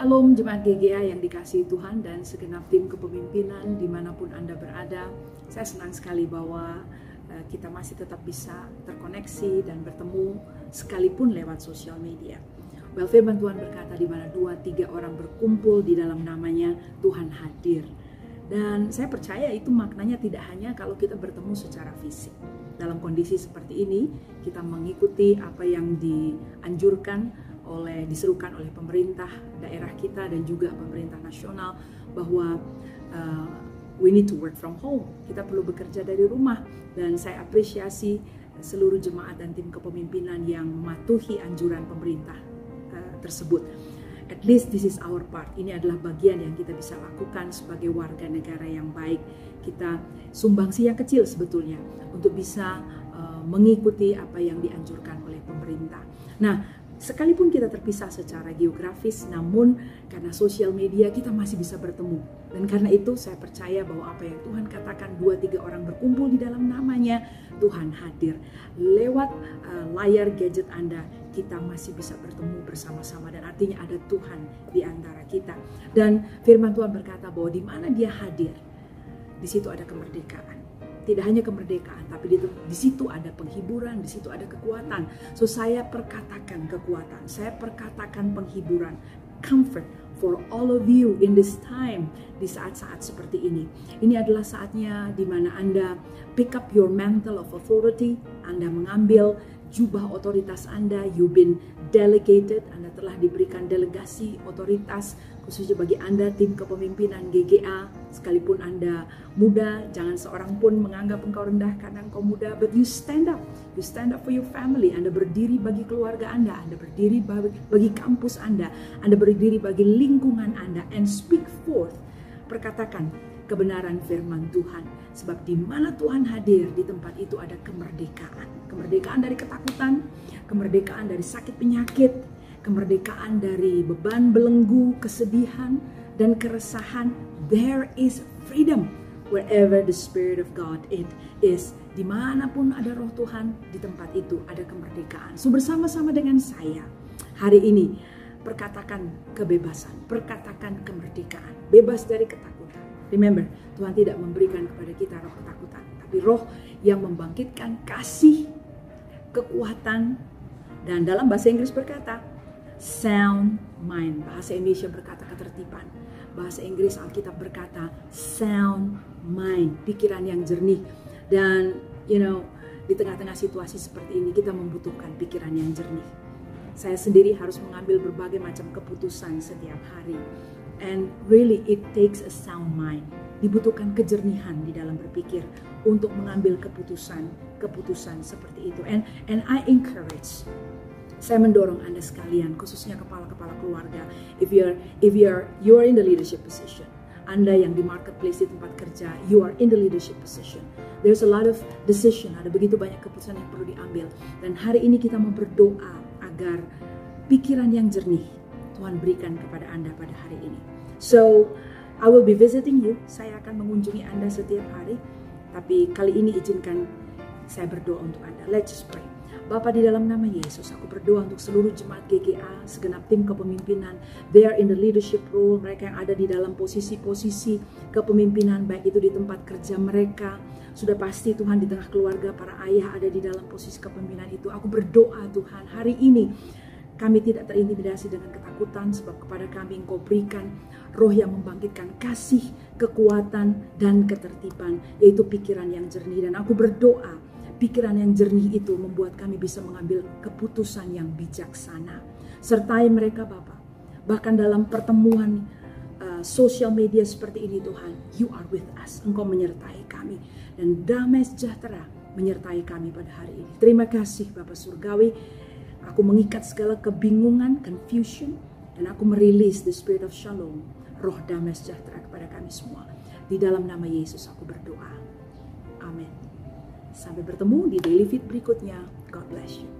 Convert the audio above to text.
Shalom Jemaat GGA yang dikasihi Tuhan dan segenap tim kepemimpinan di mana pun Anda berada. Saya senang sekali bahwa uh, kita masih tetap bisa terkoneksi dan bertemu sekalipun lewat sosial media. Well, firman Tuhan berkata di mana dua tiga orang berkumpul di dalam namanya Tuhan hadir. Dan saya percaya itu maknanya tidak hanya kalau kita bertemu secara fisik. Dalam kondisi seperti ini, kita mengikuti apa yang dianjurkan oleh diserukan oleh pemerintah daerah kita dan juga pemerintah nasional bahwa uh, we need to work from home. Kita perlu bekerja dari rumah dan saya apresiasi seluruh jemaat dan tim kepemimpinan yang mematuhi anjuran pemerintah uh, tersebut. At least this is our part. Ini adalah bagian yang kita bisa lakukan sebagai warga negara yang baik. Kita sumbangsi yang kecil sebetulnya untuk bisa uh, mengikuti apa yang dianjurkan oleh pemerintah. Nah, Sekalipun kita terpisah secara geografis, namun karena sosial media kita masih bisa bertemu. Dan karena itu saya percaya bahwa apa yang Tuhan katakan dua tiga orang berkumpul di dalam namanya, Tuhan hadir. Lewat uh, layar gadget Anda, kita masih bisa bertemu bersama-sama dan artinya ada Tuhan di antara kita. Dan firman Tuhan berkata bahwa di mana dia hadir, di situ ada kemerdekaan tidak hanya kemerdekaan, tapi di, di situ ada penghiburan, di situ ada kekuatan. So saya perkatakan kekuatan, saya perkatakan penghiburan, comfort for all of you in this time di saat-saat seperti ini. Ini adalah saatnya di mana Anda pick up your mantle of authority, Anda mengambil jubah otoritas Anda, you've been delegated, Anda telah diberikan delegasi otoritas khususnya bagi Anda tim kepemimpinan GGA, sekalipun Anda muda, jangan seorang pun menganggap engkau rendah karena engkau muda, but you stand up. You stand up for your family. Anda berdiri bagi keluarga Anda, Anda berdiri bagi, bagi kampus Anda, Anda berdiri bagi lingkungan Anda and speak forth. Perkatakan kebenaran firman Tuhan. Sebab di mana Tuhan hadir, di tempat itu ada kemerdekaan. Kemerdekaan dari ketakutan, kemerdekaan dari sakit penyakit, kemerdekaan dari beban belenggu, kesedihan, dan keresahan. There is freedom wherever the Spirit of God it is. Di mana pun ada roh Tuhan, di tempat itu ada kemerdekaan. So bersama-sama dengan saya, hari ini perkatakan kebebasan, perkatakan kemerdekaan, bebas dari ketakutan. Remember, Tuhan tidak memberikan kepada kita roh ketakutan, tapi roh yang membangkitkan kasih, kekuatan, dan dalam bahasa Inggris berkata, sound mind. Bahasa Indonesia berkata ketertiban. Bahasa Inggris Alkitab berkata sound mind, pikiran yang jernih. Dan you know, di tengah-tengah situasi seperti ini kita membutuhkan pikiran yang jernih. Saya sendiri harus mengambil berbagai macam keputusan setiap hari. And really it takes a sound mind. Dibutuhkan kejernihan di dalam berpikir untuk mengambil keputusan-keputusan seperti itu. And and I encourage saya mendorong Anda sekalian, khususnya kepala-kepala keluarga, if you're if you're you're in the leadership position, Anda yang di marketplace di tempat kerja, you are in the leadership position. There's a lot of decision, ada begitu banyak keputusan yang perlu diambil. Dan hari ini kita mau berdoa agar pikiran yang jernih Tuhan berikan kepada Anda pada hari ini. So, I will be visiting you. Saya akan mengunjungi Anda setiap hari. Tapi kali ini izinkan saya berdoa untuk Anda. Let's pray. Bapak di dalam nama Yesus, aku berdoa untuk seluruh jemaat GGA, segenap tim kepemimpinan, they are in the leadership role, mereka yang ada di dalam posisi-posisi kepemimpinan, baik itu di tempat kerja mereka, sudah pasti Tuhan di tengah keluarga, para ayah ada di dalam posisi kepemimpinan itu. Aku berdoa Tuhan, hari ini kami tidak terintimidasi dengan ketakutan, sebab kepada kami Engkau berikan roh yang membangkitkan kasih, kekuatan, dan ketertiban, yaitu pikiran yang jernih. Dan aku berdoa, Pikiran yang jernih itu membuat kami bisa mengambil keputusan yang bijaksana. Sertai mereka Bapak. Bahkan dalam pertemuan uh, sosial media seperti ini Tuhan, you are with us. Engkau menyertai kami. Dan damai sejahtera menyertai kami pada hari ini. Terima kasih Bapak Surgawi. Aku mengikat segala kebingungan, confusion, dan aku merilis the spirit of shalom, roh damai sejahtera kepada kami semua. Di dalam nama Yesus aku berdoa. Amin. Sampai bertemu di Daily Fit berikutnya. God bless you.